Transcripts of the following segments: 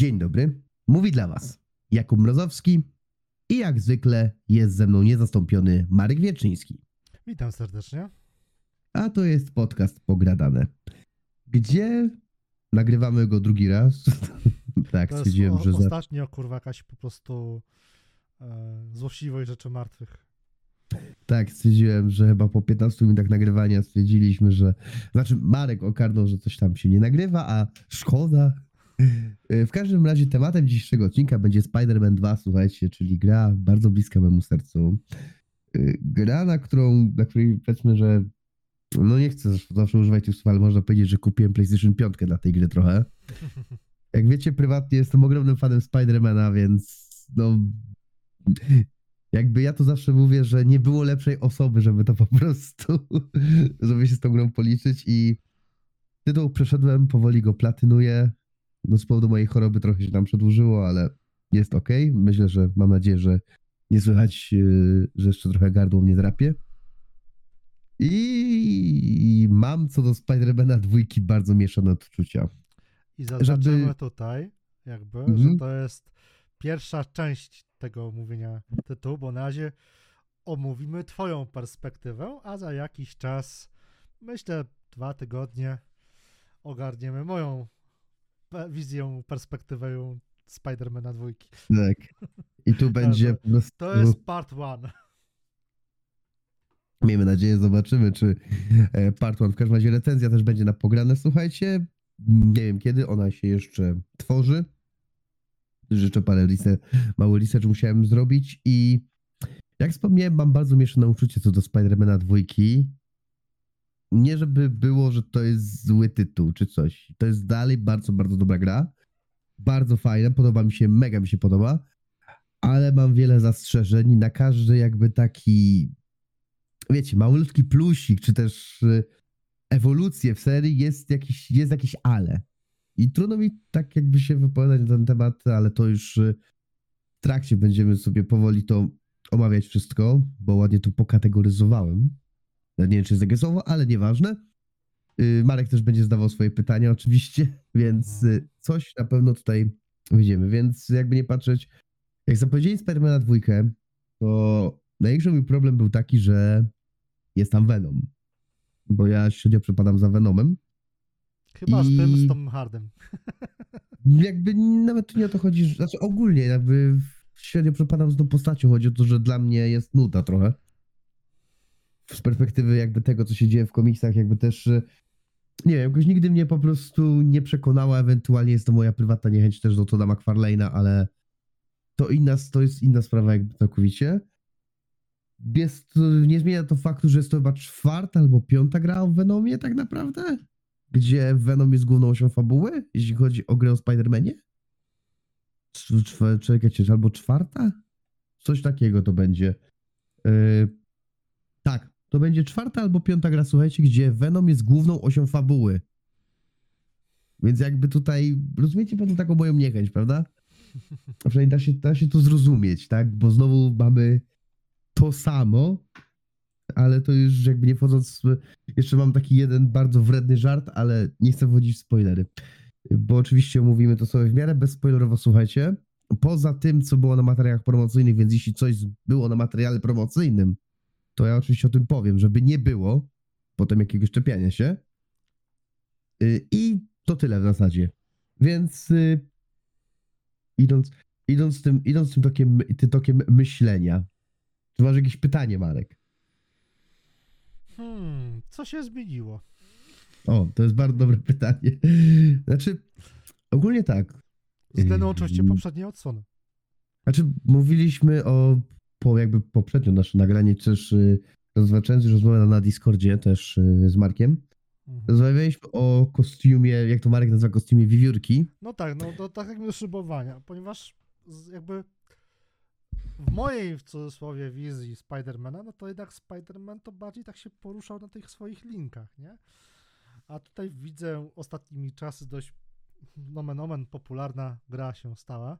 Dzień dobry. Mówi dla Was Jakub Mrozowski i jak zwykle jest ze mną niezastąpiony Marek Wieczyński. Witam serdecznie. A to jest podcast Pogradane, gdzie nagrywamy go drugi raz. tak, To stwierdziłem, o, że za... ostatnio, kurwa, jakaś po prostu e, złośliwość rzeczy martwych. tak, stwierdziłem, że chyba po 15 minutach nagrywania stwierdziliśmy, że znaczy Marek okarnął, że coś tam się nie nagrywa, a szkoda. E, W każdym razie tematem dzisiejszego odcinka będzie Spider-Man 2, słuchajcie, czyli gra bardzo bliska memu sercu. E, Gra, na którą, na której powiedzmy, że no nie chcę zawsze używać tych słów, ale można powiedzieć, że kupiłem PlayStation 5 dla tej gry trochę. Jak wiecie, prywatnie jestem ogromnym fanem Spidermana, więc no. Jakby ja to zawsze mówię, że nie było lepszej osoby, żeby to po prostu, żeby się z tą grą policzyć i tytuł przeszedłem, powoli go platynuję. No z powodu mojej choroby trochę się tam przedłużyło, ale jest ok. Myślę, że mam nadzieję, że nie słychać, yy, że jeszcze trochę gardło mnie drapie. I mam co do Spidermana dwójki bardzo mieszane odczucia. I zaznaczymy Żeby- tutaj, jakby, Mhm. że to jest pierwsza część tego omówienia tytułu, bo na razie omówimy Twoją perspektywę, a za jakiś czas, myślę dwa tygodnie, ogarniemy moją wizję, perspektywę Spidermana dwójki. Tak. I tu będzie po prostu... To jest part one. Miejmy nadzieję, zobaczymy, czy e, part one. W każdym razie recenzja też będzie na pograne. Słuchajcie, nie wiem kiedy, ona się jeszcze tworzy. Życzę parę research, mały research musiałem zrobić i jak wspomniałem, mam bardzo mieszane uczucie co do Spidermana dwójki. Nie żeby było, że to jest zły tytuł czy coś. To jest dalej bardzo, bardzo dobra gra. Bardzo fajna, podoba mi się, mega mi się podoba. Ale mam wiele zastrzeżeń na każdy jakby taki wiecie, malutki plusik, czy też y, ewolucję w serii jest jakiś, jest jakieś ale. I trudno mi tak jakby się wypowiadać na ten temat, ale to już y, w trakcie będziemy sobie powoli to omawiać wszystko, bo ładnie to pokategoryzowałem. Nie wiem, czy zagresowo, ale nieważne. Y, Marek też będzie zdawał swoje pytania oczywiście, więc y, coś na pewno tutaj widzimy. Więc jakby nie patrzeć, jak zapowiedzieli Spidermana dwójkę, to największy mój problem był taki, że jest tam Venom. Bo ja średnio przepadam za Venomem. Chyba z tym, I- z Tom Hardem. Jakby nawet nie o to chodzi, znaczy ogólnie jakby średnio przepadam z tą postacią. Chodzi o to, że dla mnie jest nuda trochę. Z perspektywy jakby tego, co się dzieje w komiksach, jakby też nie wiem, jakoś nigdy mnie po prostu nie przekonała, ewentualnie jest to moja prywatna niechęć też do Toda McFarlane'a, ale to inna, to jest inna sprawa jakby całkowicie. Jest, nie zmienia to faktu, że jest to chyba czwarta albo piąta gra o Venomie tak naprawdę, gdzie Venom jest główną osią fabuły, jeśli chodzi o grę o Spider-Manie. Czekajcie, albo czwarta? Coś takiego to będzie. Yy, to będzie czwarta albo piąta gra, słuchajcie, gdzie Venom jest główną osią fabuły. Więc jakby tutaj, rozumiecie pewną taką moją niechęć, prawda? A przynajmniej da się, da się to zrozumieć, tak? Bo znowu mamy to samo, ale to już jakby nie wchodząc, jeszcze mam taki jeden bardzo wredny żart, ale nie chcę wchodzić w spoilery. Bo oczywiście mówimy to sobie w miarę bezspoilerowo, słuchajcie. Poza tym, co było na materiałach promocyjnych, więc jeśli coś było na materiale promocyjnym, to ja oczywiście o tym powiem, żeby nie było potem jakiegoś czepiania się. Y, I to tyle w zasadzie. Więc y, idąc, idąc, tym, idąc tym, tokiem, tym tokiem myślenia, czy masz jakieś pytanie, Marek? Hmm, co się zmieniło? O, to jest bardzo dobre pytanie. Znaczy, ogólnie tak. Względem oczywiście Ym, poprzedniej odsłony. Znaczy, mówiliśmy o, po jakby poprzednio nasze nagranie, też y, rozważając już rozmowę na Discordzie też y, z Markiem, Mhm. rozmawialiśmy o kostiumie, jak to Marek nazywa, kostiumie wiewiórki. No tak, no to tak jakby szybowania, ponieważ jakby w mojej w cudzysłowie wizji Spidermana, no to jednak Spiderman to bardziej tak się poruszał na tych swoich linkach, nie? A tutaj widzę ostatnimi czasy dość nomen omen popularna gra się stała.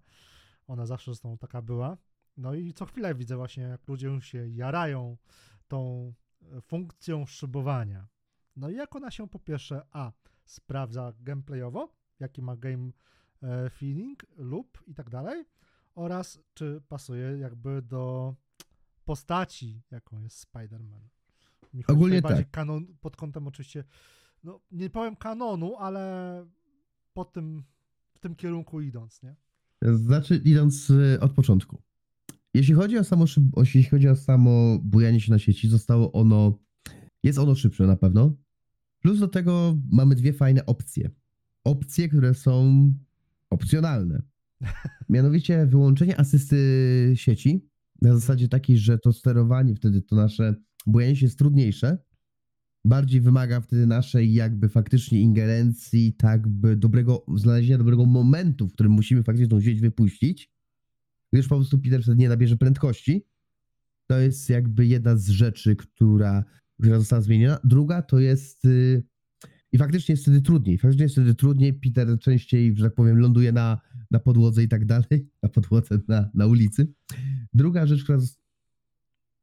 Ona zawsze zresztą taka była. No i co chwilę widzę właśnie, jak ludzie się jarają tą e, funkcją szybowania. No i jak ona się po pierwsze A sprawdza gameplayowo, jaki ma game e, feeling lub i tak dalej oraz czy pasuje jakby do postaci, jaką jest Spider-Man. Mi Ogólnie tak. Kanon, pod kątem oczywiście, no nie powiem kanonu, ale po tym, w tym kierunku idąc, nie? Znaczy, idąc y, od początku. Jeśli chodzi o samo, szyb- jeśli chodzi o samo bujanie się na sieci, zostało ono, jest ono szybsze na pewno. Plus do tego mamy dwie fajne opcje. Opcje, które są opcjonalne. Mianowicie wyłączenie asysty sieci na zasadzie takiej, że to sterowanie wtedy, to nasze bujanie się jest trudniejsze. Bardziej wymaga wtedy naszej jakby faktycznie ingerencji, tak by dobrego, znalezienia dobrego momentu, w którym musimy faktycznie tą sieć wypuścić, gdyż po prostu Peter wtedy nie nabierze prędkości. To jest jakby jedna z rzeczy, która, która została zmieniona. Druga to jest y, i faktycznie jest wtedy trudniej. Faktycznie jest wtedy trudniej. Peter częściej, że tak powiem, ląduje na, na podłodze i tak dalej. Na podłodze, na, na ulicy. Druga rzecz, która,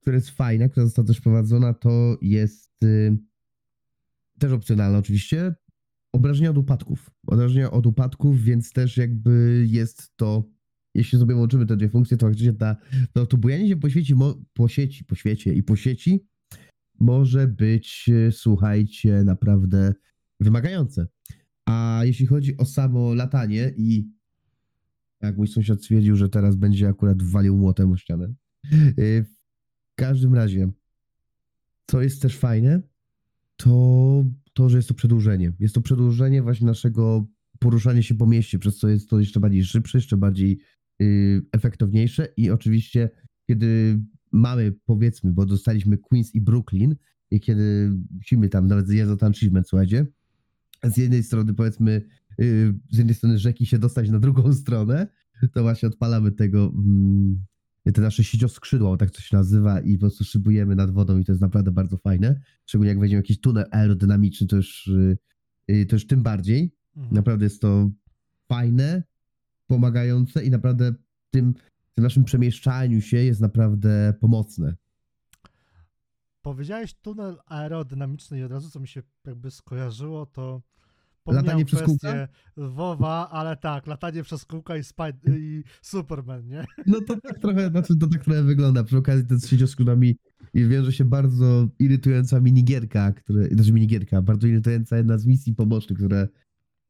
która jest fajna, która została też wprowadzona, to jest y, też opcjonalna oczywiście. Obrażenia od upadków. Obrażenia od upadków, więc też jakby jest to, jeśli sobie łączymy te dwie funkcje, to faktycznie ta, to, to bujanie się po mo, po sieci, po świecie i po sieci może być, słuchajcie, naprawdę wymagające. A jeśli chodzi o samo latanie i jak mój sąsiad stwierdził, że teraz będzie akurat walił młotem o ścianę. y, W każdym razie, co jest też fajne, to to, że jest to przedłużenie. Jest to przedłużenie właśnie naszego poruszania się po mieście, przez co jest to jeszcze bardziej szybsze, jeszcze bardziej efektowniejsze i oczywiście, kiedy mamy, powiedzmy, bo dostaliśmy Queens i Brooklyn i kiedy musimy tam, nawet jest tam achievement, słuchajcie, z jednej strony powiedzmy, y, z jednej strony rzeki się dostać na drugą stronę, to właśnie odpalamy tego, mm, te nasze siecioskrzydła, tak to się nazywa i po prostu szybujemy nad wodą i to jest naprawdę bardzo fajne. Szczególnie jak wejdziemy jakiś tunel aerodynamiczny, to już, y, y, to już tym bardziej. Mhm. Naprawdę jest to fajne, pomagające i naprawdę w tym, tym naszym przemieszczaniu się jest naprawdę pomocne. Powiedziałeś tunel aerodynamiczny i od razu co mi się jakby skojarzyło, to Latanie przez kwestię WoWa, ale tak, latanie przez kółka i, Spid- i Superman, nie? No to tak trochę, znaczy to tak trochę wygląda. Przy okazji to z siecioskrzydłami i wiąże się bardzo irytująca minigierka, które, znaczy minigierka, bardzo irytująca jedna z misji pobocznych, które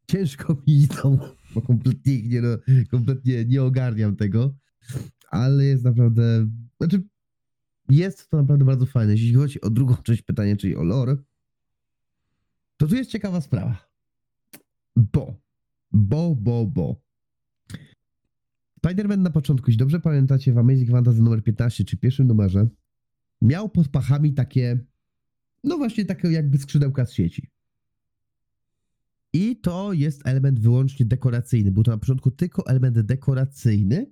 ciężko mi idą, bo kompletnie nie, no, kompletnie nie ogarniam tego, ale jest naprawdę, znaczy jest to naprawdę bardzo fajne. Jeśli chodzi o drugą część pytania, czyli o lore, to tu jest ciekawa sprawa. Bo, bo, bo, bo. Spider-Man na początku, jeśli dobrze pamiętacie, w Amazing Fantasy numer 15, czy pierwszym numerze, miał pod pachami takie, no właśnie takie jakby skrzydełka z sieci. I to jest element wyłącznie dekoracyjny. Był to na początku tylko element dekoracyjny.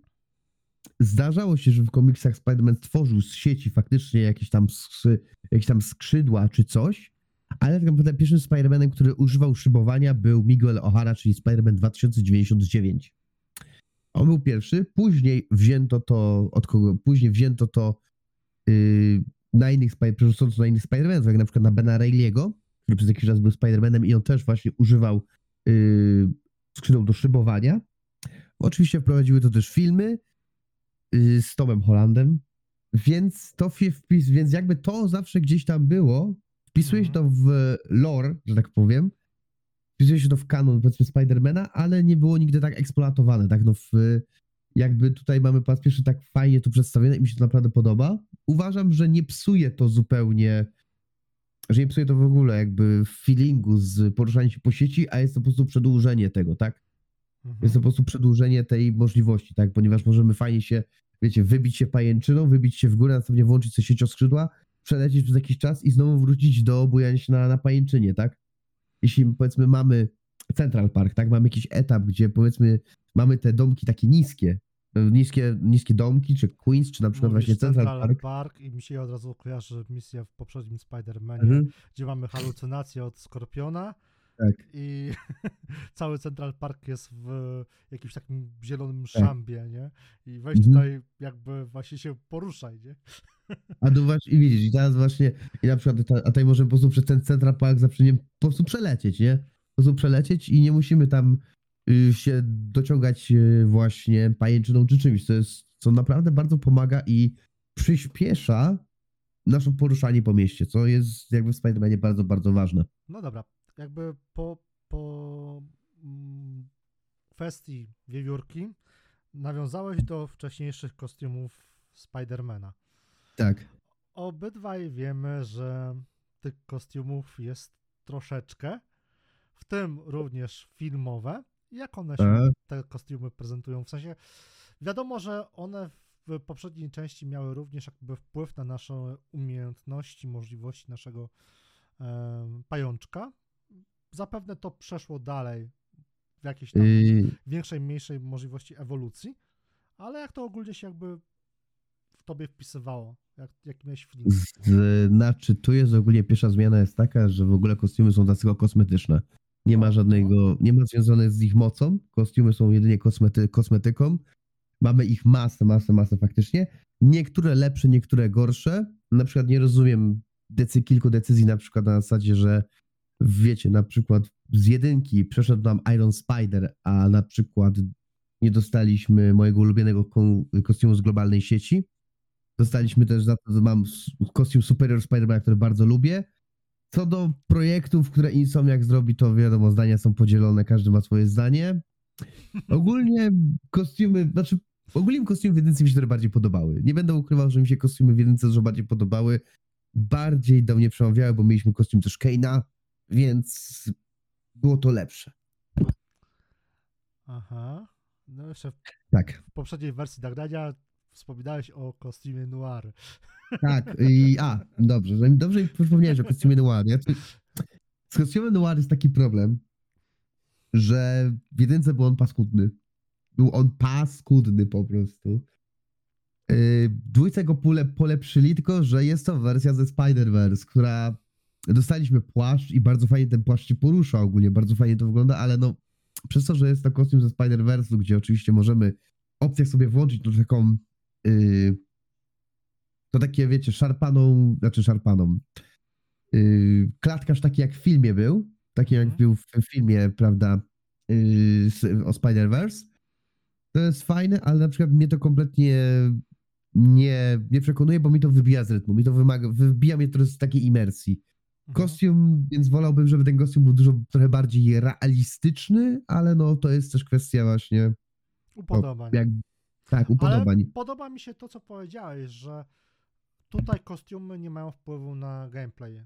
Zdarzało się, że w komiksach Spider-Man tworzył z sieci faktycznie jakieś tam, skrzy, jakieś tam skrzydła czy coś, ale tak naprawdę pierwszym Spider-Manem, który używał szybowania był Miguel O'Hara, czyli Spider-Man 2099. On był pierwszy, później wzięto to, od kogo, później wzięto to yy, na innych, przerzucono to na innych Spider-Manów, jak na przykład na Bena Reilly'ego, który przez jakiś czas był Spider-Manem i on też właśnie używał yy, skrzydeł do szybowania. Oczywiście wprowadziły to też filmy yy, z Tomem Hollandem, więc to wpis, więc jakby to zawsze gdzieś tam było, wpisuje się to w lore, że tak powiem, wpisuje się to w kanon powiedzmy Spidermana, ale nie było nigdy tak eksploatowane, tak no w, jakby tutaj mamy po raz pierwszy tak fajnie to przedstawione i mi się to naprawdę podoba. Uważam, że nie psuje to zupełnie, że nie psuje to w ogóle jakby feelingu z poruszaniem się po sieci, a jest to po prostu przedłużenie tego, tak? Mhm. Jest to po prostu przedłużenie tej możliwości, tak? Ponieważ możemy fajnie się, wiecie, wybić się pajęczyną, wybić się w górę, następnie włączyć sobie siecioskrzydła, przelecieć przez jakiś czas i znowu wrócić do bujania się na, na pajęczynie, tak? Jeśli powiedzmy mamy Central Park, tak? Mamy jakiś etap, gdzie powiedzmy mamy te domki takie niskie, niskie, niskie domki, czy Queens, czy na przykład Mówisz właśnie Central, Park. Park i mi się od razu kojarzy misja w poprzednim Spider-Manie, Mhm, gdzie mamy halucynację od Skorpiona tak. i cały Central Park jest w jakimś takim zielonym Tak. szambie, nie? I weź Mhm. tutaj jakby właśnie się poruszaj, nie? A tu właśnie, i widzisz, i teraz właśnie, i na przykład, ta, a tutaj możemy po prostu przez ten Central Park zawsze nie, po prostu przelecieć, nie? Po prostu przelecieć i nie musimy tam się dociągać y, właśnie pajęczyną czy czymś, co jest, co naprawdę bardzo pomaga i przyspiesza nasze poruszanie po mieście, co jest jakby w Spider-Manie bardzo, bardzo ważne. No dobra, jakby po, po mm, kwestii wiewiórki nawiązałeś do wcześniejszych kostiumów Spidermana. Tak. Obydwaj wiemy, że tych kostiumów jest troszeczkę, w tym również filmowe. Jak one się, E. te kostiumy prezentują? W sensie, wiadomo, że one w poprzedniej części miały również jakby wpływ na nasze umiejętności, możliwości naszego em, pajączka. Zapewne to przeszło dalej w jakiejś tam Y, większej, mniejszej możliwości ewolucji, ale jak to ogólnie się jakby w tobie wpisywało? Jak, jaki miałeś feeling? Znaczy, tu jest ogólnie pierwsza zmiana jest taka, że w ogóle kostiumy są tacy kosmetyczne. Nie ma O, żadnego, nie ma związanych z ich mocą. Kostiumy są jedynie kosmety, kosmetyką. Mamy ich masę, masę, masę faktycznie. Niektóre lepsze, niektóre gorsze. Na przykład nie rozumiem decy, kilku decyzji, na przykład na zasadzie, że wiecie, na przykład z jedynki przeszedł nam Iron Spider, a na przykład nie dostaliśmy mojego ulubionego kostiumu z globalnej sieci. Dostaliśmy też za to, że mam kostium Superior Spider-Man, który bardzo lubię. Co do projektów, które Insomniac zrobi, to wiadomo, zdania są podzielone, każdy ma swoje zdanie. Ogólnie kostiumy, znaczy ogólnie kostiumy w jedynce mi się trochę bardziej podobały. Nie będę ukrywał, że mi się kostiumy w jedynce dużo bardziej podobały. Bardziej do mnie przemawiały, bo mieliśmy kostium też Kane'a, więc było to lepsze. Aha. No jeszcze w Tak, poprzedniej wersji nagrania wspominałeś o kostiumie noir. Tak. I, a, dobrze, że- dobrze mi przypomniałeś o kostiumie Noir. Ja z kostiumem Noir jest taki problem, że w jedynce był on paskudny. Był on paskudny po prostu. Yy, dwójce go pole, polepszyli, tylko że jest to wersja ze Spider-Verse, która dostaliśmy płaszcz i bardzo fajnie ten płaszcz się porusza ogólnie, bardzo fajnie to wygląda, ale no przez to, że jest to kostium ze Spider-Verse, gdzie oczywiście możemy w opcjach sobie włączyć to taką yy, to takie, wiecie, szarpaną, znaczy szarpaną, yy, klatkarz taki jak w filmie był, taki jak Mhm. był w filmie, prawda, yy, o Spider-Verse, to jest fajne, ale na przykład mnie to kompletnie nie, nie przekonuje, bo mi to wybija z rytmu, mi to wymaga, wybija mnie to z takiej imersji. Mhm. Kostium, więc wolałbym, żeby ten kostium był dużo, trochę bardziej realistyczny, ale no to jest też kwestia właśnie, Upodobań. jak, tak, upodobań. Ale podoba mi się to, co powiedziałeś, że tutaj kostiumy nie mają wpływu na gameplay.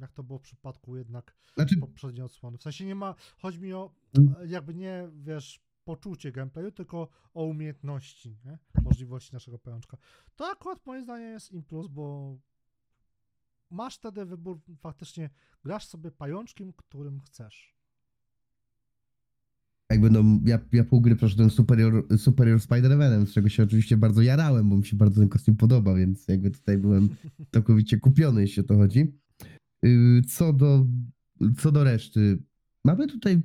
Jak to było w przypadku jednak Znaczy, poprzedniej odsłony. W sensie nie ma, chodzi mi o Mm. jakby nie, wiesz, poczucie gameplayu, tylko o umiejętności, nie? możliwości naszego pajączka. To akurat moim zdaniem jest im plus, bo masz wtedy wybór, faktycznie grasz sobie pajączkiem, którym chcesz. Jakby no, ja, ja pół gry przeszedłem Superior, Superior Spider-Manem, z czego się oczywiście bardzo jarałem, bo mi się bardzo ten kostium podoba, więc jakby tutaj byłem całkowicie kupiony, jeśli o to chodzi. Yy, Co do, co do reszty, mamy tutaj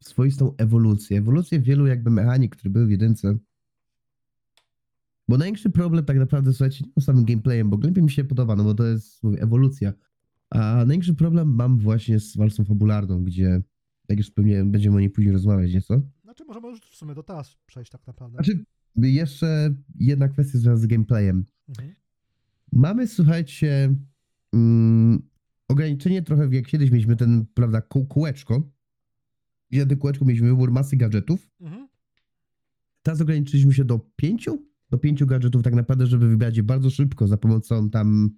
swoistą ewolucję. Ewolucję wielu jakby mechanik, które były w jedynce. Bo największy problem tak naprawdę, słuchajcie, nie samym gameplayem, bo gameplay mi się podoba, no bo to jest mówię, ewolucja. A największy problem mam właśnie z walką fabularną, gdzie, jak już wspomniałem, będziemy o niej później rozmawiać nieco. Znaczy, możemy już w sumie do teraz przejść tak naprawdę. Znaczy, jeszcze jedna kwestia związana z gameplayem. Mhm. Mamy, słuchajcie, mm, ograniczenie trochę, jak kiedyś mieliśmy ten, prawda, kół, kółeczko, gdzie na tym kółeczku mieliśmy wybór masy gadżetów. Mhm. Teraz ograniczyliśmy się do pięciu, do pięciu gadżetów tak naprawdę, żeby wybierać je bardzo szybko za pomocą tam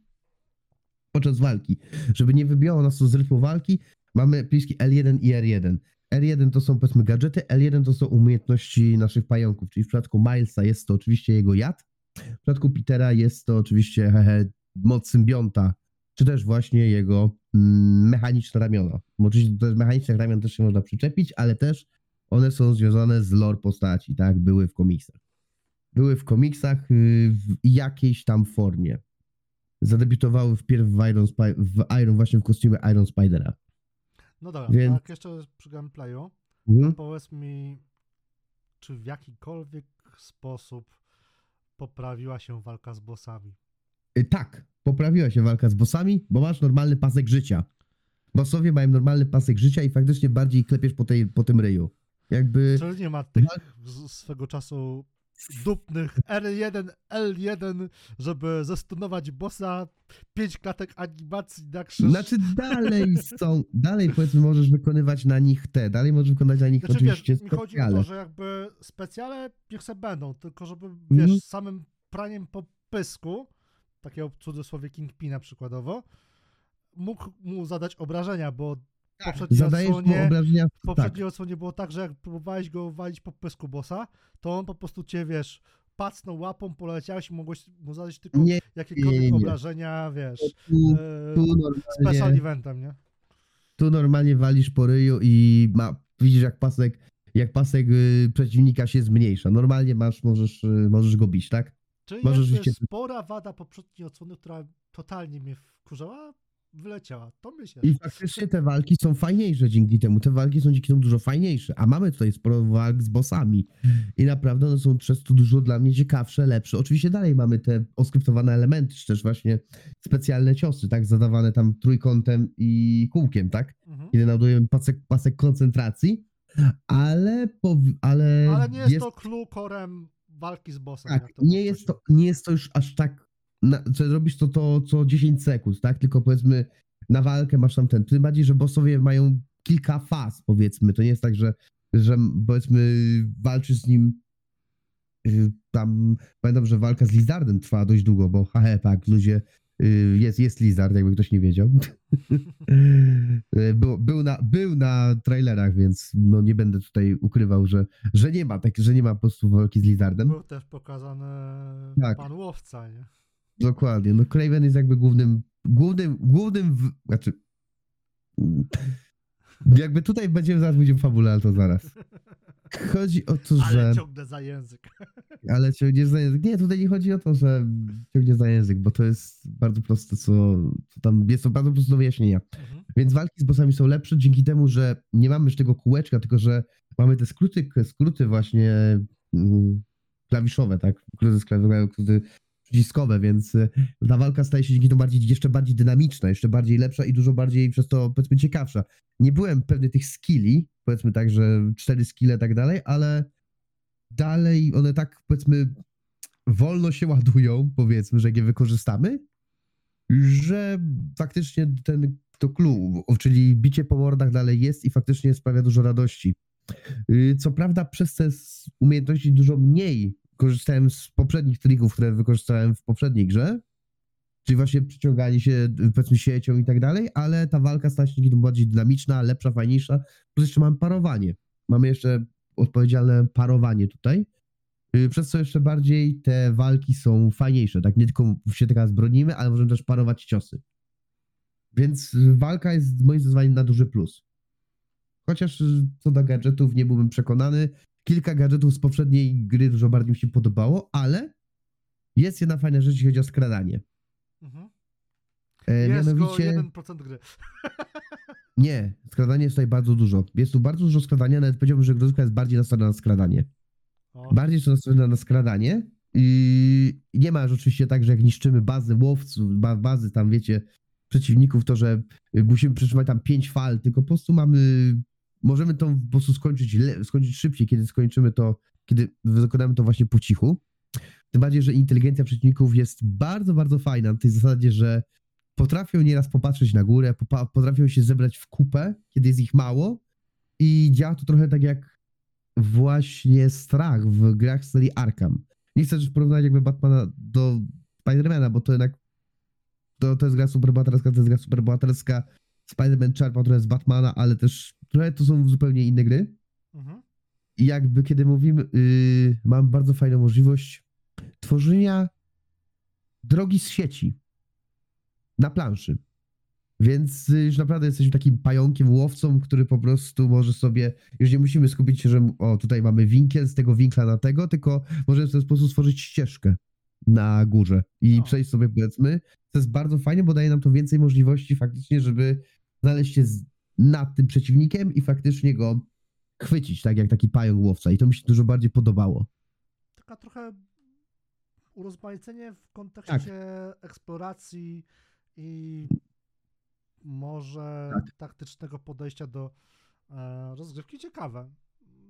podczas walki. Żeby nie wybijało nas to z rytmu walki, mamy pliski L1 i R1. R1 to są powiedzmy gadżety, L1 to są umiejętności naszych pająków, czyli w przypadku Milesa jest to oczywiście jego jad, w przypadku Petera jest to oczywiście hehe, moc symbionta, czy też właśnie jego mm, mechaniczne ramiona. Oczywiście do mechanicznych ramion też się można przyczepić, ale też one są związane z lore postaci, tak? Były w komiksach. Były w komiksach y, w jakiejś tam formie. Zadebiutowały wpierw w Iron, w Iron właśnie w kostiumie Iron Spidera. No dobra, Więc- tak jeszcze przy gameplayu. Mhm. Powiedz mi, czy w jakikolwiek sposób poprawiła się walka z bossami? Y, Tak, poprawiła się walka z bossami, bo masz normalny pasek życia. Bossowie mają normalny pasek życia i faktycznie bardziej klepiesz po, tej, po tym ryju. Jakby Czyli nie ma tych swego czasu dupnych R1, L1, żeby zestunować bossa, pięć klatek animacji na krzyż. Znaczy dalej są, dalej powiedzmy możesz wykonywać na nich te, dalej możesz wykonywać na nich Znaczy, oczywiście wiesz, mi chodzi o to, że jakby specjale niech se będą, tylko żeby, Mhm. wiesz, samym praniem po pysku, takiego w cudzysłowie Kingpina przykładowo, mógł mu zadać obrażenia, bo w poprzedniej Zadajesz mu odsłonie, obrażenia, w tak, poprzedniej odsłonie było tak, że jak próbowałeś go walić po pysku bossa, to on po prostu cię, wiesz, pacnął łapą, poleciałeś i mogłeś mu zadać tylko nie, jakiekolwiek nie, nie. obrażenia, wiesz, tu, e, tu, special normalnie, eventem, nie? tu normalnie walisz po ryju i ma, widzisz jak pasek, jak pasek y, przeciwnika się zmniejsza. Normalnie masz, możesz, y, możesz go bić, tak? Czyli Może jakby rzeczywiście- spora wada poprzedniej odsłony, która totalnie mnie wkurzała, wyleciała. To myślę. I faktycznie te walki są fajniejsze dzięki temu. Te walki są dzięki temu dużo fajniejsze. A mamy tutaj sporo walk z bossami. I naprawdę one są przez to dużo dla mnie ciekawsze, lepsze. Oczywiście dalej mamy te oskryptowane elementy, czy też właśnie specjalne ciosy, tak? Zadawane tam trójkątem i kółkiem, tak? Mhm. Kiedy naładujemy pasek, pasek koncentracji. Ale, ale, Ale nie jest, to clue corem walki z bossem. tak, nie jest, to, nie jest to już aż tak, na, co robisz to, to co 10 sekund, tak? Tylko powiedzmy na walkę masz tam ten, tym bardziej, że bossowie mają kilka faz, powiedzmy. To nie jest tak, że, że powiedzmy walczysz z nim y, tam, pamiętam, że walka z Lizardem trwała dość długo, bo hahe, tak, ludzie, y, jest, jest Lizard, jakby ktoś nie wiedział. Y, był, był, na, był na trailerach, więc no nie będę tutaj ukrywał, że, że nie ma, tak, że nie ma po prostu walki z Lizardem. Był też pokazany Tak. pan łowca, nie? Dokładnie. No Craven jest jakby głównym, głównym, głównym, w... znaczy jakby tutaj będziemy zaraz mówić o fabule, ale to zaraz. Chodzi o to, Ale że... ciągnę za język. Ale ciągniesz za język. Nie, tutaj nie chodzi o to, że ciągniesz za język, bo to jest bardzo proste, co, co tam jest to bardzo proste do wyjaśnienia. Mhm. Więc walki z bossami są lepsze dzięki temu, że nie mamy już tego kółeczka, tylko że mamy te skróty, skróty właśnie mm, klawiszowe, tak? Skróty, skróty przyciskowe, więc y, ta walka staje się dzięki temu bardziej, jeszcze bardziej dynamiczna, jeszcze bardziej lepsza i dużo bardziej przez to powiedzmy ciekawsza. Nie byłem pewny tych skilli, powiedzmy tak, że cztery skille i tak dalej, ale dalej one tak powiedzmy wolno się ładują, powiedzmy, że jak je wykorzystamy, że faktycznie ten to clue, czyli bicie po mordach dalej jest i faktycznie sprawia dużo radości. Yy, Co prawda przez te umiejętności dużo mniej korzystałem z poprzednich trików, które wykorzystałem w poprzedniej grze, czyli właśnie przyciąganie się y, powiedzmy siecią i tak dalej, ale ta walka stała się bardziej dynamiczna, lepsza, fajniejsza, plus jeszcze mamy parowanie. Mamy jeszcze odpowiedzialne parowanie tutaj, yy, przez co jeszcze bardziej te walki są fajniejsze, tak nie tylko się teraz bronimy, ale możemy też parować ciosy. Więc y, walka jest moim zdaniem na duży plus. Chociaż y, co do gadżetów nie byłbym przekonany. Kilka gadżetów z poprzedniej gry dużo bardziej mi się podobało, ale jest jedna fajna rzecz, jeśli chodzi o skradanie. Mhm. E, Jest mianowicie... go 1% gry. Nie, skradanie jest tutaj bardzo dużo. Jest tu bardzo dużo skradania, nawet powiedziałbym, że grozówka jest bardziej nastawiona na skradanie. O, Bardziej jest nastawiona na skradanie. I nie ma już oczywiście tak, że jak niszczymy bazy łowców, ba bazy tam, wiecie, przeciwników, to że musimy przetrzymać tam pięć fal, tylko po prostu mamy, możemy to po prostu skończyć, skończyć szybciej, kiedy skończymy to, kiedy wykonamy to właśnie po cichu. Tym bardziej, że inteligencja przeciwników jest bardzo, bardzo fajna na tej zasadzie, że potrafią nieraz popatrzeć na górę, potrafią się zebrać w kupę, kiedy jest ich mało i działa to trochę tak jak właśnie strach w grach serii Arkham. Nie chcę też porównać jakby Batmana do Spidermana, bo to jednak to, to jest gra superbohaterska, to jest gra superbohaterska. Spider-Man czerpał trochę z Batmana, ale też trochę to są zupełnie inne gry. mhm. I jakby kiedy mówimy, yy, mam bardzo fajną możliwość tworzenia drogi z sieci na planszy. Więc y, już naprawdę jesteśmy takim pająkiem, łowcą, który po prostu może sobie, już nie musimy skupić się, że o, tutaj mamy winkiel z tego winkla na tego, tylko możemy w ten sposób stworzyć ścieżkę na górze i No. przejść sobie powiedzmy. To jest bardzo fajnie, bo daje nam to więcej możliwości faktycznie, żeby znaleźć się z, nad tym przeciwnikiem i faktycznie go chwycić, tak jak taki pająk łowca. I to mi się dużo bardziej podobało. Taka trochę urozmaicenie w kontekście Tak. eksploracji i może Tak. taktycznego podejścia do e, rozgrywki ciekawe.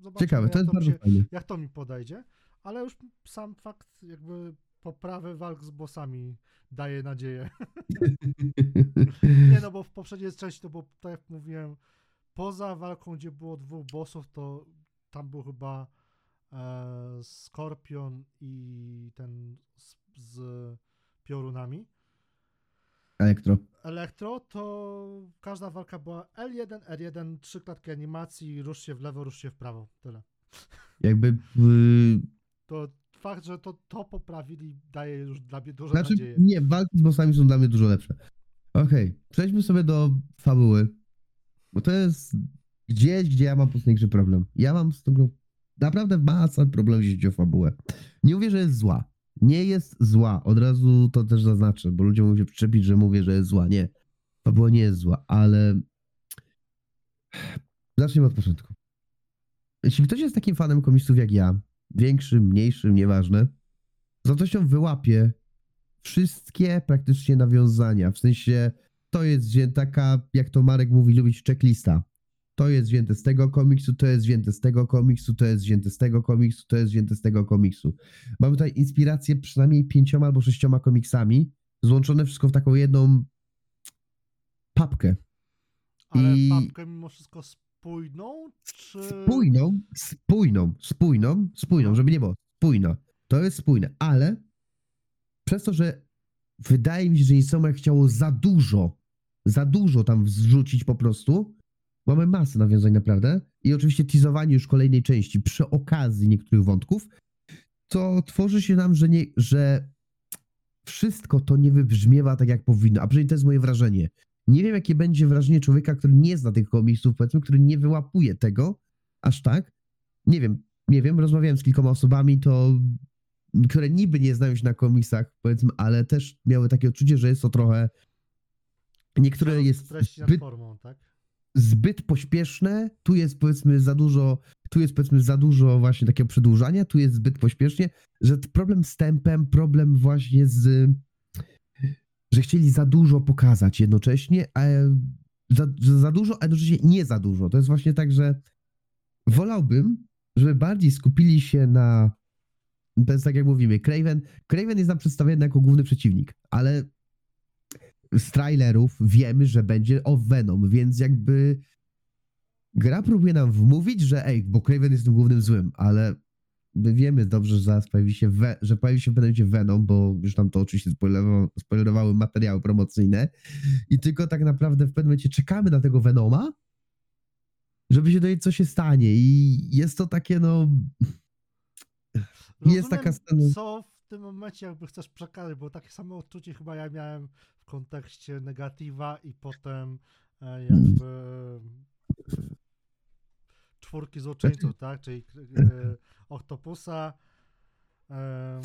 zobaczymy, Ciekawe, to jest bardzo się, fajne. jak to mi podejdzie, ale już sam fakt jakby poprawy walk z bossami daje nadzieję. Nie no, bo w poprzedniej części to było, tak jak mówiłem, poza walką, gdzie było dwóch bossów, to tam był chyba e, Skorpion i ten z, z piorunami. Elektro. Elektro, to każda walka była L1, R1, trzy klatki animacji, rusz się w lewo, rusz się w prawo. Tyle. Jakby. y, To fakt, że to, to poprawili, daje już dla mnie dużo Znaczy, nadzieję. nie, walki z bossami są dla mnie dużo lepsze. Okej, przejdźmy sobie do fabuły. Bo to jest gdzieś, gdzie ja mam po prostu największy problem. Ja mam z tą grą naprawdę masa problemów, jeśli chodzi o fabułę. Nie mówię, że jest zła. Nie jest zła. Od razu to też zaznaczę, bo ludzie mogą się przyczepić, że mówię, że jest zła. Nie. Fabuła nie jest zła, ale... Zacznijmy od początku. Jeśli ktoś jest takim fanem komiksów jak ja, większym, mniejszym, nieważne, z łatwością wyłapie wszystkie praktycznie nawiązania. W sensie to jest wzięta taka, jak to Marek mówi, lubić checklista. To jest wzięte z tego komiksu, to jest wzięte z tego komiksu, to jest wzięte z tego komiksu, to jest wzięte z tego komiksu. Mamy tutaj inspirację przynajmniej pięcioma albo sześcioma komiksami, złączone wszystko w taką jedną papkę. Ale i- papkę mimo wszystko spójną, czy... Spójną, spójną, spójną, spójną, No. żeby nie było. Spójna. To jest spójne, ale przez to, że wydaje mi się, że Insomek chciało za dużo, za dużo tam wrzucić po prostu, mamy masę nawiązań naprawdę i oczywiście teasowanie już kolejnej części przy okazji niektórych wątków, to tworzy się nam, że, nie, że wszystko to nie wybrzmiewa tak, jak powinno, a przynajmniej to jest moje wrażenie. Nie wiem, jakie będzie wrażenie człowieka, który nie zna tych komiksów, powiedzmy, który nie wyłapuje tego aż tak. Nie wiem, nie wiem, rozmawiałem z kilkoma osobami, to które niby nie znają się na komiksach, powiedzmy, ale też miały takie odczucie, że jest to trochę niektóre jest zbyt formą, tak? zbyt pośpieszne, tu jest powiedzmy za dużo, tu jest powiedzmy za dużo właśnie takiego przedłużania, tu jest zbyt pośpiesznie, że problem z tempem, problem właśnie z, że chcieli za dużo pokazać jednocześnie, a za, za dużo, a jednocześnie nie za dużo. To jest właśnie tak, że wolałbym, żeby bardziej skupili się na, to jest tak jak mówimy, Craven, Craven jest nam przedstawiony jako główny przeciwnik, ale z trailerów wiemy, że będzie o Venom, więc jakby gra próbuje nam wmówić, że ej, bo Craven jest tym głównym złym, ale my wiemy dobrze, że zaraz pojawi się, we, że pojawi się w Venomie Venom, bo już nam to oczywiście spoilerowały, spoilerowały materiały promocyjne. I tylko tak naprawdę w pewnym momencie czekamy na tego Venoma, żeby się dowiedzieć, co się stanie. I jest to takie, no... Jest taka Rozumiem, scena- co w tym momencie jakby chcesz przekazać, bo takie samo odczucie chyba ja miałem w kontekście negatywa i potem e, jakby czwórki złoczyńców, tak? Czyli e, Octopusa, e,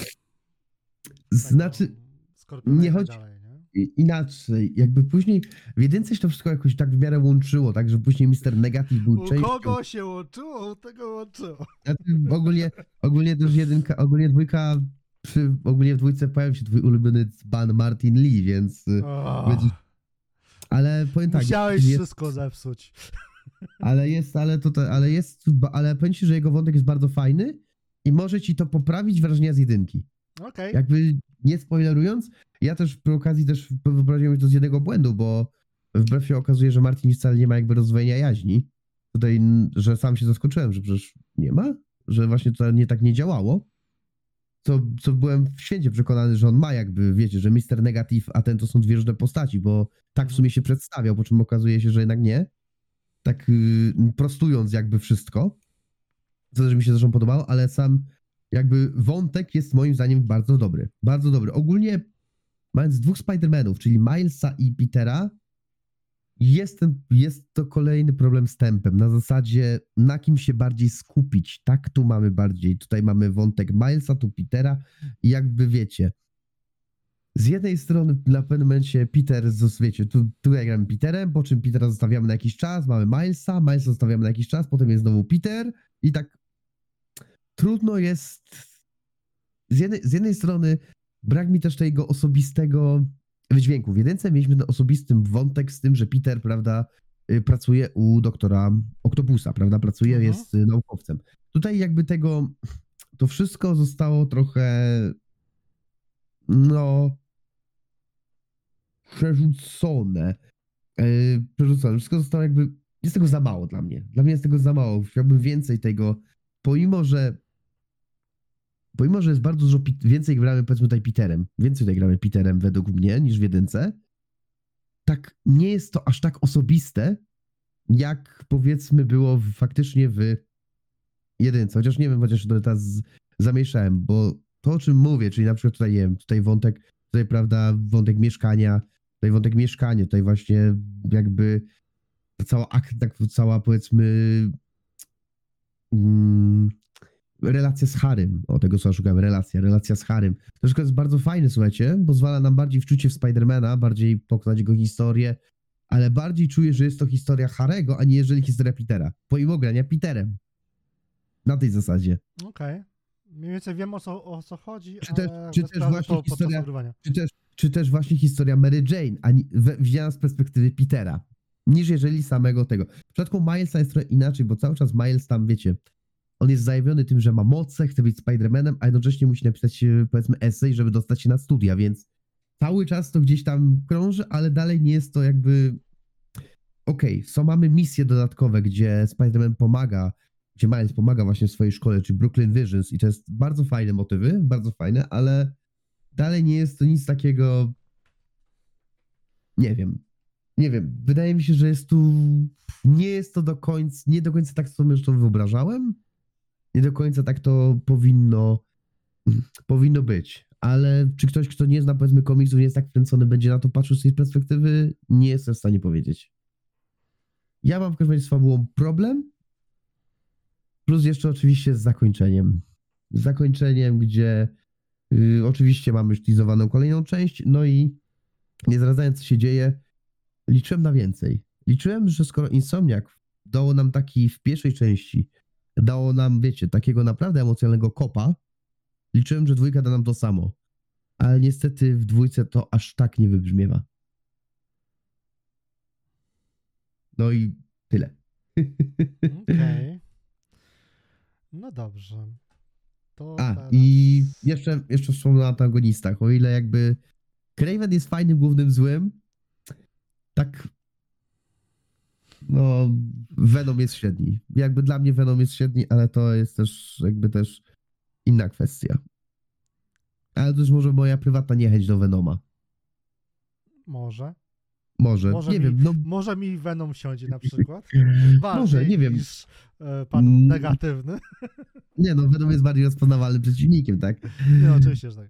Znaczy, Skorpiona nie tak chodzi- dalej, nie? Inaczej, jakby później w jedynce się to wszystko jakoś tak w miarę łączyło, tak, że później Mister Negative był U częścią. kogo się łączyło, u tego łączyło. Znaczy, ogólnie, ogólnie też jedynka, ogólnie dwójka, przy, ogólnie w dwójce pojawił się twój ulubiony dzban Martin Lee, więc, Oh, ale powiem tak, musiałeś jest, wszystko zepsuć. Ale jest, ale to, ale jest, ale powiem ci, że jego wątek jest bardzo fajny i może ci to poprawić wrażenia z jedynki. Okej. Jakby nie spoilerując, ja też przy okazji też wyprowadziłem to z jednego błędu, bo wbrew się okazuje, że Martin wcale nie ma jakby rozdwojenia jaźni. Tutaj, że sam się zaskoczyłem, że przecież nie ma, że właśnie to nie tak nie działało. Co, co byłem święcie przekonany, że on ma jakby, wiecie, że Mister Negative, a ten to są dwie różne postaci, bo tak w sumie się przedstawiał, po czym okazuje się, że jednak nie. Tak yy, prostując jakby wszystko. Co też mi się zresztą podobało, ale sam jakby wątek jest moim zdaniem bardzo dobry. Bardzo dobry. Ogólnie mając dwóch Spider-Manów, czyli Milesa i Petera, jest, jest to kolejny problem z tempem. Na zasadzie na kim się bardziej skupić. Tak, tu mamy bardziej. Tutaj mamy wątek Milesa, tu Petera i jakby wiecie. Z jednej strony na pewnym momencie Peter, wiecie, tu, tu ja gram Peterem, po czym Petera zostawiamy na jakiś czas, mamy Milesa, Milesa zostawiamy na jakiś czas, potem jest znowu Peter i tak trudno jest. Z jednej, z jednej strony brak mi też tego osobistego wydźwięku. W jedynce mieliśmy ten osobisty wątek z tym, że Peter, prawda, y, pracuje u doktora Octopusa, prawda? Pracuje, Mhm. jest y, naukowcem. Tutaj jakby tego, to wszystko zostało trochę, no, przerzucone. Yy, przerzucone. Wszystko zostało jakby, jest tego za mało dla mnie. Dla mnie jest tego za mało. Chciałbym więcej tego, pomimo, że pomimo, że jest bardzo dużo więcej gramy powiedzmy tutaj Peterem, więcej tutaj gramy Peterem według mnie niż w jedynce, tak nie jest to aż tak osobiste, jak powiedzmy było w, faktycznie w jedynce. Chociaż nie wiem, chociaż to teraz zamieszałem, bo to o czym mówię, czyli na przykład tutaj, nie wiem, tutaj wątek, tutaj prawda, wątek mieszkania, tutaj wątek mieszkania, tutaj właśnie jakby ta cała akt, tak cała powiedzmy mm, relacja z Harym, o tego co szukałem, relacja, relacja z Harym. To wszystko jest bardzo fajne, słuchajcie, pozwala nam bardziej wczucie w Spidermana, bardziej pokonać jego historię, ale bardziej czuję, że jest to historia Harego, a nie jeżeli historia Petera. Pomimo grania Peterem. Na tej zasadzie. Okej. Mniej więcej wiem o co, o co chodzi, Czy też- czy też właśnie historia-. Czy też, czy też właśnie historia Mary Jane, a nie, we- widziana z perspektywy Petera, niż jeżeli samego tego. W przypadku Milesa jest trochę inaczej, bo cały czas Miles tam, wiecie, on jest zajawiony tym, że ma moce, chce być Spider-Manem, a jednocześnie musi napisać, e, powiedzmy, essay, żeby dostać się na studia, więc cały czas to gdzieś tam krąży, ale dalej nie jest to jakby... Okej, są mamy misje dodatkowe, gdzie Spider-Man pomaga, gdzie Miles pomaga właśnie w swojej szkole, czy Brooklyn Visions i to jest bardzo fajne motywy, bardzo fajne, ale dalej nie jest to nic takiego. Nie wiem. Nie wiem. Wydaje mi się, że jest tu. Nie jest to do końca. Nie do końca tak sobie to wyobrażałem. Nie do końca tak to powinno. Powinno być. Ale czy ktoś, kto nie zna powiedzmy komiksów, nie jest tak wkręcony, będzie na to patrzył z tej perspektywy, nie jestem w stanie powiedzieć. Ja mam w każdym razie z fabułą problem. Plus jeszcze oczywiście z zakończeniem. Z zakończeniem, gdzie Yy, oczywiście mamy już teasowaną kolejną część, no i nie zdradzając co się dzieje, liczyłem na więcej. Liczyłem, że skoro Insomniac dało nam taki w pierwszej części, dało nam, wiecie, takiego naprawdę emocjonalnego kopa, liczyłem, że dwójka da nam to samo. Ale niestety w dwójce to aż tak nie wybrzmiewa. No i tyle. Okej. No dobrze. A, i jeszcze, jeszcze wspomnę o antagonistach. O ile jakby Craven jest fajnym głównym złym, tak no Venom jest średni. Jakby dla mnie Venom jest średni, ale to jest też jakby też inna kwestia. Ale to już może moja prywatna niechęć do Venoma. Może. Może, Może nie mi- wiem, no Może mi Venom wsiądzie na przykład. Bardziej Może, nie wiem. Niż e, pan Mm. negatywny. nie no, Venom jest bardziej rozpoznawalnym przeciwnikiem, tak? Nie, oczywiście, że tak.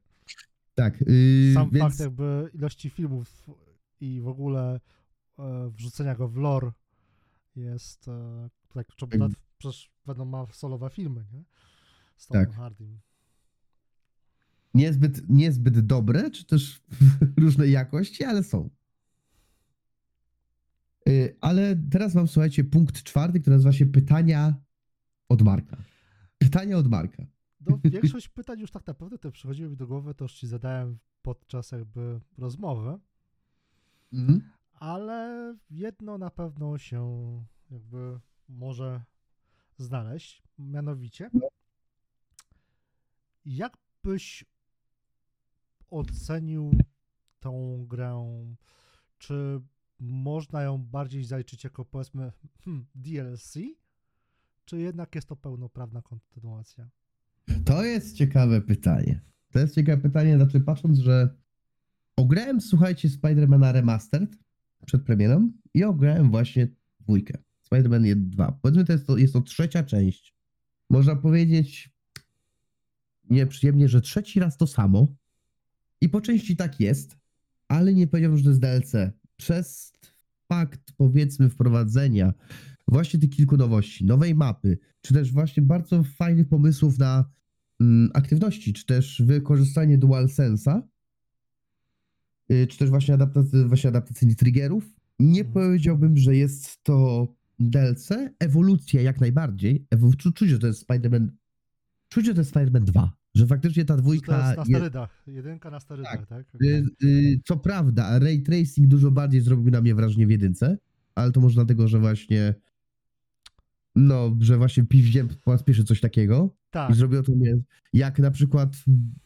Tak, yy, Sam więc... fakt jakby ilości filmów i w ogóle e, wrzucenia go w lore jest e, tak, Tak. przecież Venom ma solowe filmy, nie? Z Tomem Tak. Hardym. niezbyt, niezbyt dobre, czy też różnej jakości, ale są. Y, Ale teraz mam, słuchajcie, punkt czwarty, który nazywa się pytania od Marka. Pytania od Marka. No, większość pytań już tak naprawdę te przychodziły mi do głowy, to już ci zadałem podczas jakby rozmowy, Mhm. ale jedno na pewno się jakby może znaleźć, mianowicie jak byś ocenił tą grę, czy można ją bardziej zaliczyć jako powiedzmy hmm, DLC, czy jednak jest to pełnoprawna kontynuacja? To jest ciekawe pytanie. To jest ciekawe pytanie, znaczy patrząc, że ograłem, słuchajcie, Spidermana Remastered przed premierą i ograłem właśnie dwójkę. Spider-Man 2. Powiedzmy, to jest, to jest to trzecia część. Można powiedzieć nieprzyjemnie, że trzeci raz to samo. I po części tak jest, ale nie powiedziałbym, że to jest DLC. Przez fakt, powiedzmy, wprowadzenia właśnie tych kilku nowości, nowej mapy, czy też właśnie bardzo fajnych pomysłów na mm, aktywności, czy też wykorzystanie DualSense'a, y, czy też właśnie, adaptacy, właśnie adaptacyjnych triggerów. Nie Mhm. powiedziałbym, że jest to DLC. Ewolucja jak najbardziej. Ewo- czu, czuć, że to jest Spider-Man. Czuć, że to jest Spider-Man 2. Że faktycznie ta Że to dwójka. jest na sterydach, jedynka na sterydach, tak? Y, y, Co prawda, ray tracing dużo bardziej zrobił na mnie wrażenie w jedynce, ale to może dlatego, że właśnie no, że właśnie piwdziłem po raz pierwszy coś takiego Tak. i zrobiło to mnie, jak na przykład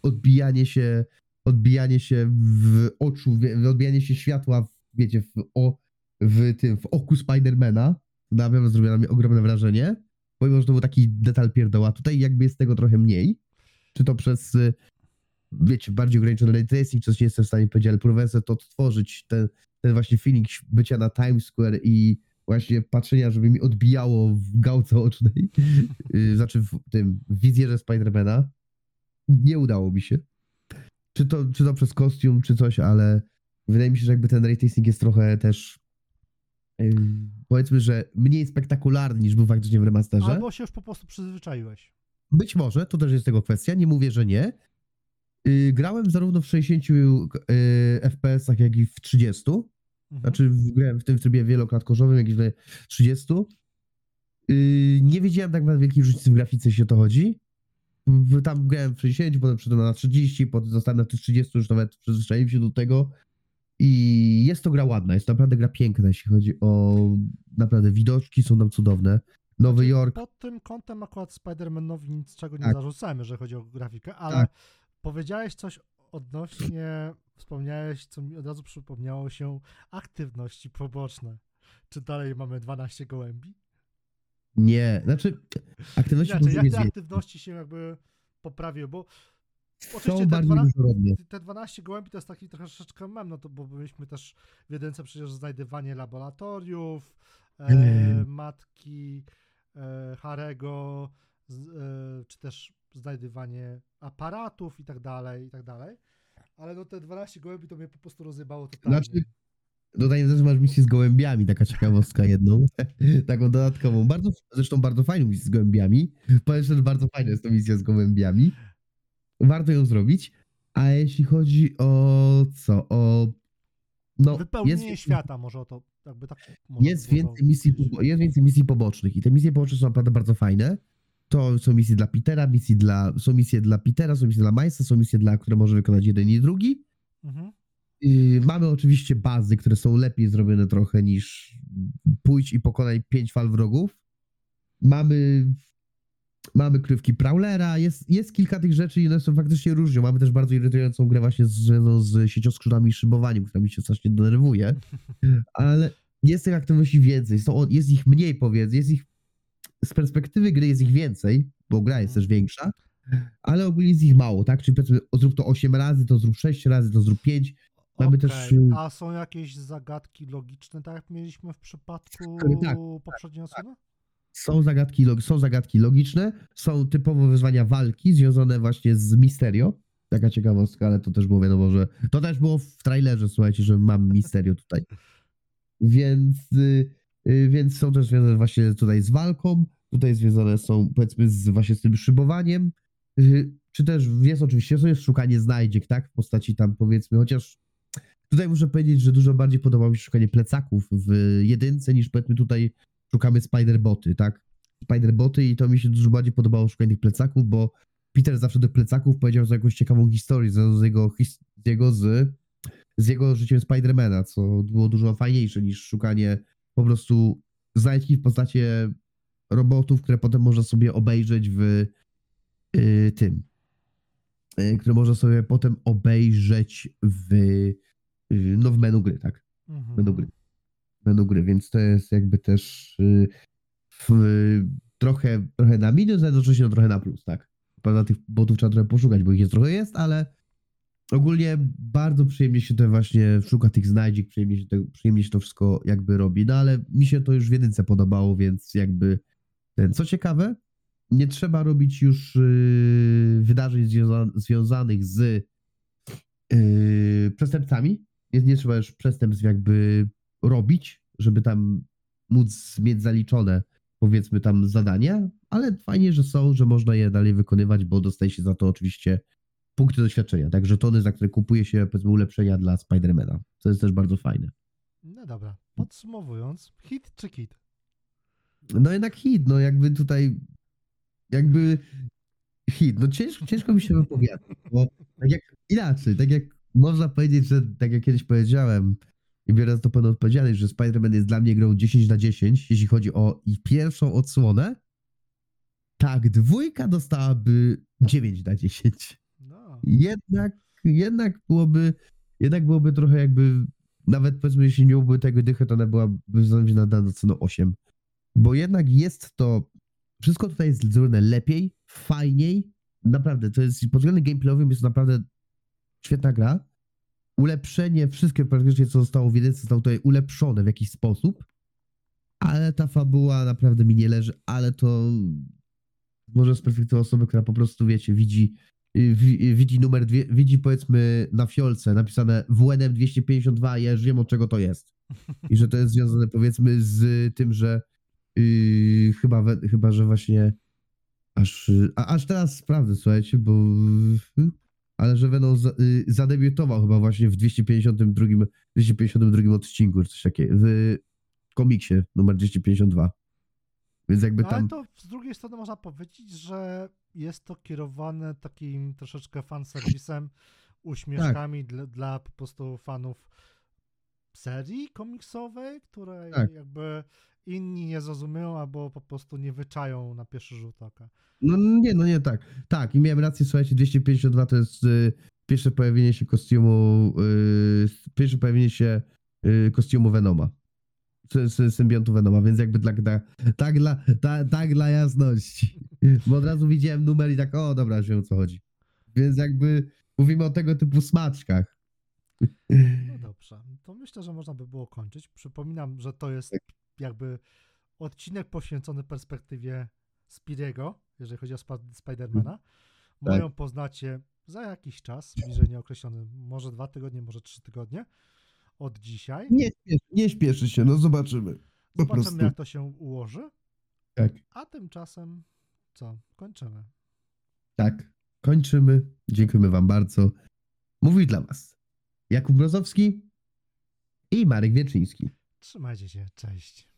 odbijanie się, odbijanie się w oczu, wie- odbijanie się światła, w, wiecie, w, o, w tym, w oku Spidermana, na pewno zrobiło na mnie ogromne wrażenie, pomimo, że to był taki detal pierdoła, tutaj jakby jest tego trochę mniej, czy to przez, y, wiecie, bardziej ograniczony ray tracing, coś nie jestem w stanie powiedzieć, ale próbowałem to odtworzyć, ten, ten właśnie feeling bycia na Times Square i właśnie patrzenia, żeby mi odbijało w gałce ocznej, y, znaczy w tym, wizjerze Spidermana. Nie udało mi się. Czy to, czy to przez kostium, czy coś, ale wydaje mi się, że jakby ten ray tracing jest trochę też powiedzmy, że mniej spektakularny niż był faktycznie w remasterze. Albo się już po prostu przyzwyczaiłeś. Być może, to też jest tego kwestia, nie mówię, że nie. Y, grałem zarówno w 60 y, FPS-ach, jak i w 30. Mhm. Znaczy w- grałem w tym w trybie wieloklatkorzowym, jakieś tutaj 30. Yy, nie wiedziałem tak naprawdę wielkiej różnicy w grafice, jeśli o to chodzi. Tam grałem w 60, potem przyszedłem na 30, potem zostałem na tych 30, już nawet przyzwyczaiłem się do tego. I jest to gra ładna, jest to naprawdę gra piękna, jeśli chodzi o naprawdę widoczki są tam cudowne. Nowy Znaczy, Jork, Pod tym kątem akurat Spider-Manowi nic czego nie Tak. zarzucamy, jeżeli chodzi o grafikę, ale Tak. powiedziałeś coś odnośnie, wspomniałeś, co mi od razu przypomniało się, aktywności poboczne. Czy dalej mamy 12 gołębi? nie, znaczy aktywności Inaczej, jak te aktywności się jakby poprawiły, bo oczywiście te, bardziej 12, różnorodne. te 12 gołębi to jest taki troszeczkę mem, no to bo byliśmy też w jedynce przecież znajdywanie laboratoriów, e, Mm. matki e, Harego, e, czy też znajdywanie aparatów i tak dalej, i tak dalej. Ale no te 12 gołębi to mnie po prostu rozjebało totalnie. Znaczy, Dodaję też, że masz misję z gołębiami, taka ciekawostka jedną, taką dodatkową. Bardzo, zresztą bardzo fajną misję z gołębiami. Powiem szczerze, bardzo fajna jest to misja z gołębiami. Warto ją zrobić. A jeśli chodzi o co? O. No, Wypełnienie jest, świata może o to jakby tak jest, więcej misji, jest więcej misji pobocznych i te misje poboczne są naprawdę bardzo fajne. To są misje dla Petera, misje dla, są misje dla Petera, są misje dla Majsa, są misje dla, które może wykonać jeden i drugi. Mhm. Yy, Mamy oczywiście bazy, które są lepiej zrobione trochę niż pójdź i pokonaj pięć fal wrogów. Mamy, mamy krywki Prowlera, jest, jest kilka tych rzeczy i one są faktycznie różnią. Mamy też bardzo irytującą grę właśnie związaną z siecioskrzydłami i szybowaniem, która mi się strasznie denerwuje, ale jest tych aktywności więcej, są, jest ich mniej powiedzmy, jest ich z perspektywy gry jest ich więcej, bo gra jest też większa, ale ogólnie jest ich mało, tak? Czyli powiedzmy, zrób to 8 razy, to zrób 6 razy, to zrób 5, Mamy też, Okej, y- A są jakieś zagadki logiczne, tak jak mieliśmy w przypadku Tak, poprzedniej osoby? Są zagadki, są zagadki logiczne, są typowo wyzwania walki związane właśnie z Misterio. Taka ciekawostka, ale to też było wiadomo, że to też było w trailerze, słuchajcie, że mamy Misterio tutaj. Więc, y, więc są też związane właśnie tutaj z walką, tutaj związane są powiedzmy z, właśnie z tym szybowaniem, y, czy też jest oczywiście jest szukanie znajdziek, tak, w postaci tam powiedzmy, chociaż tutaj muszę powiedzieć, że dużo bardziej podobało mi się szukanie plecaków w jedynce niż powiedzmy tutaj szukamy Spider-Boty, tak? Spider-Boty i to mi się dużo bardziej podobało szukanie tych plecaków, bo Peter zawsze do plecaków powiedział za jakąś ciekawą historię z jego, his- jego, z, z jego życiem Spidermana, co było dużo fajniejsze niż szukanie po prostu znajdźki w postaci robotów, które potem można sobie obejrzeć w y, tym, y, które można sobie potem obejrzeć w, y, no w menu gry, tak? Mhm. menu gry. Menu gry, więc to jest jakby też w, trochę, trochę na minus, a jednocześnie no trochę na plus, tak. Prawda, tych botów trzeba trochę poszukać, bo ich jest trochę jest, ale ogólnie bardzo przyjemnie się to właśnie szuka tych znajdziek, przyjemnie się, to, przyjemnie się to wszystko jakby robi, no ale mi się to już w jedynce podobało, więc jakby ten, co ciekawe, nie trzeba robić już y, wydarzeń związa- związanych z y, przestępcami, nie, nie trzeba już przestępstw jakby robić, żeby tam móc mieć zaliczone powiedzmy tam zadania, ale fajnie, że są, że można je dalej wykonywać, bo dostaje się za to oczywiście punkty doświadczenia, także tony, za które kupuje się powiedzmy ulepszenia dla Spidermana, co jest też bardzo fajne. No dobra, podsumowując, hit czy kit? No jednak hit, no jakby tutaj jakby hit, no ciężko, ciężko mi się wypowiada, bo tak jak inaczej, tak jak można powiedzieć, że tak jak kiedyś powiedziałem, i biorę za to pełną odpowiedzialność, że Spider-Man jest dla mnie grą 10 na 10, jeśli chodzi o i pierwszą odsłonę, tak, dwójka dostałaby 9 na 10 No. Jednak, jednak byłoby, jednak byłoby trochę jakby, nawet powiedzmy, jeśli nie byłoby tego dychy, to ona byłaby zanowna na ocenę 8. Bo jednak jest to, wszystko tutaj jest zrobione lepiej, fajniej, naprawdę, to jest, pod względem gameplayowym jest naprawdę świetna gra. Ulepszenie, wszystkie praktycznie, co zostało w jedynce, zostało tutaj ulepszone w jakiś sposób, ale ta fabuła naprawdę mi nie leży, ale to może z perspektywy osoby, która po prostu, wiecie, widzi wi- widzi numer dwie, widzi powiedzmy na fiolce napisane WNM 252 ja już wiem od czego to jest. I że to jest związane powiedzmy z tym, że yy, chyba, we, chyba, że właśnie aż, a, aż teraz sprawdzę, słuchajcie, bo ale że Venom za, y, zadebiutował chyba właśnie w 252, 252 odcinku, czy coś takiego, w komiksie numer 252. Więc jakby No, ale to z drugiej strony można powiedzieć, że jest to kierowane takim troszeczkę fanserwisem, uśmieszkami dla, dla po prostu fanów serii komiksowej, której Tak. jakby inni nie zrozumieją albo po prostu nie wyczają na pierwszy rzut oka. No nie, no nie tak. Tak, i miałem rację, słuchajcie, 252 to jest y, pierwsze pojawienie się kostiumu, y, pierwsze pojawienie się y, kostiumu Venoma. Sy- Symbiontu Venoma, więc jakby dla, dla, tak, dla, ta, tak dla jasności. Bo od razu widziałem numer i tak, o dobra, już wiem o co chodzi. Więc jakby mówimy o tego typu smaczkach. No dobrze, to myślę, że można by było kończyć. Przypominam, że to jest jakby odcinek poświęcony perspektywie Spiriego, jeżeli chodzi o Spa- Spidermana. Moją poznacie za jakiś czas, bliżej nieokreślony, może dwa tygodnie, może trzy tygodnie od dzisiaj. Nie, nie śpieszy się, no zobaczymy. Po Zobaczymy, prostu. jak to się ułoży. Tak, A tymczasem co? Kończymy. tak. Kończymy. Dziękujemy wam bardzo. Mówił dla was Jakub Brozowski i Marek Wieczyński. Trzymajcie się, cześć.